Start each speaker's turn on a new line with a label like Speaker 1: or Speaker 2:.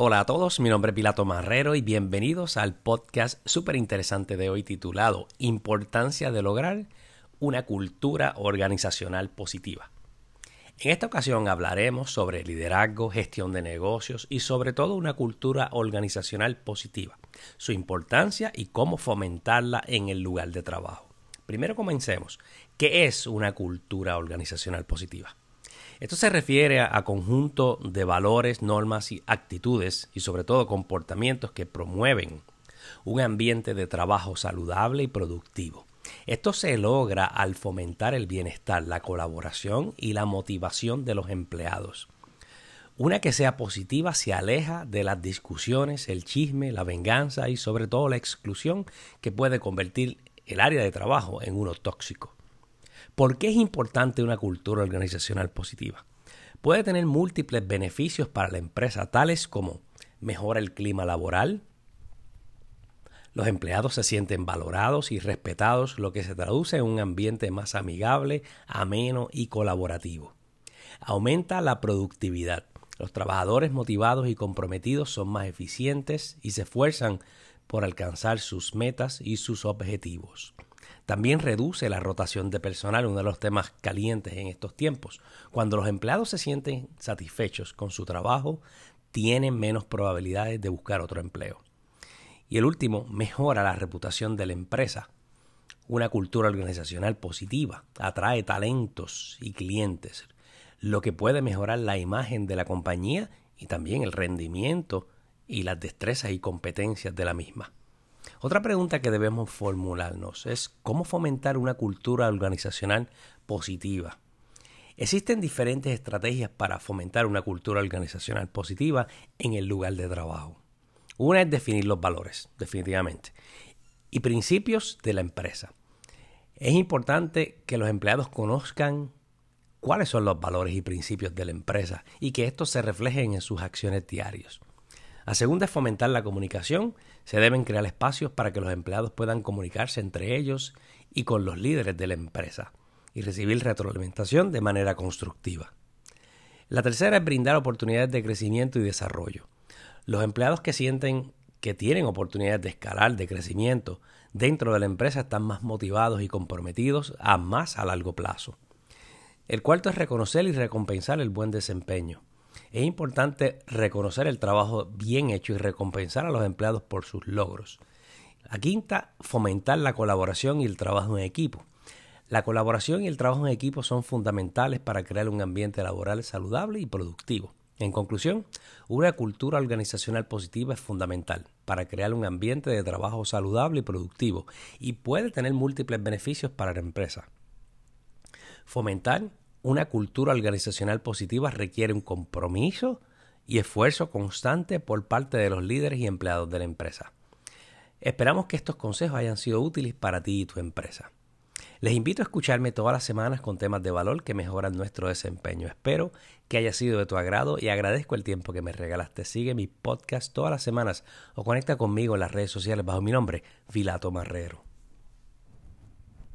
Speaker 1: Hola a todos, mi nombre es Pilato Marrero y bienvenidos al podcast súper interesante de hoy titulado Importancia de lograr una cultura organizacional positiva. En esta ocasión hablaremos sobre liderazgo, gestión de negocios y sobre todo una cultura organizacional positiva, su importancia y cómo fomentarla en el lugar de trabajo. Primero comencemos. ¿Qué es una cultura organizacional positiva? Esto se refiere a, conjunto de valores, normas y actitudes y sobre todo comportamientos que promueven un ambiente de trabajo saludable y productivo. Esto se logra al fomentar el bienestar, la colaboración y la motivación de los empleados. Una que sea positiva se aleja de las discusiones, el chisme, la venganza y sobre todo la exclusión que puede convertir el área de trabajo en uno tóxico. ¿Por qué es importante una cultura organizacional positiva? Puede tener múltiples beneficios para la empresa, tales como mejora el clima laboral, los empleados se sienten valorados y respetados, lo que se traduce en un ambiente más amigable, ameno y colaborativo. Aumenta la productividad. Los trabajadores motivados y comprometidos son más eficientes y se esfuerzan por alcanzar sus metas y sus objetivos. También reduce la rotación de personal, uno de los temas calientes en estos tiempos. Cuando los empleados se sienten satisfechos con su trabajo, tienen menos probabilidades de buscar otro empleo. Y el último, mejora la reputación de la empresa. Una cultura organizacional positiva atrae talentos y clientes, lo que puede mejorar la imagen de la compañía y también el rendimiento y las destrezas y competencias de la misma. Otra pregunta que debemos formularnos es cómo fomentar una cultura organizacional positiva. Existen diferentes estrategias para fomentar una cultura organizacional positiva en el lugar de trabajo. Una es definir los valores, definitivamente, y principios de la empresa. Es importante que los empleados conozcan cuáles son los valores y principios de la empresa y que estos se reflejen en sus acciones diarias. La segunda es fomentar la comunicación. Se deben crear espacios para que los empleados puedan comunicarse entre ellos y con los líderes de la empresa y recibir retroalimentación de manera constructiva. La tercera es brindar oportunidades de crecimiento y desarrollo. Los empleados que sienten que tienen oportunidades de escalar, de crecimiento dentro de la empresa están más motivados y comprometidos a más a largo plazo. El cuarto es reconocer y recompensar el buen desempeño. Es importante reconocer el trabajo bien hecho y recompensar a los empleados por sus logros. La quinta, fomentar la colaboración y el trabajo en equipo. La colaboración y el trabajo en equipo son fundamentales para crear un ambiente laboral saludable y productivo. En conclusión, una cultura organizacional positiva es fundamental para crear un ambiente de trabajo saludable y productivo y puede tener múltiples beneficios para la empresa. Fomentar una cultura organizacional positiva requiere un compromiso y esfuerzo constante por parte de los líderes y empleados de la empresa. Esperamos que estos consejos hayan sido útiles para ti y tu empresa. Les invito a escucharme todas las semanas con temas de valor que mejoran nuestro desempeño. Espero que haya sido de tu agrado y agradezco el tiempo que me regalaste. Sigue mi podcast todas las semanas o conecta conmigo en las redes sociales bajo mi nombre, Vilato Marrero.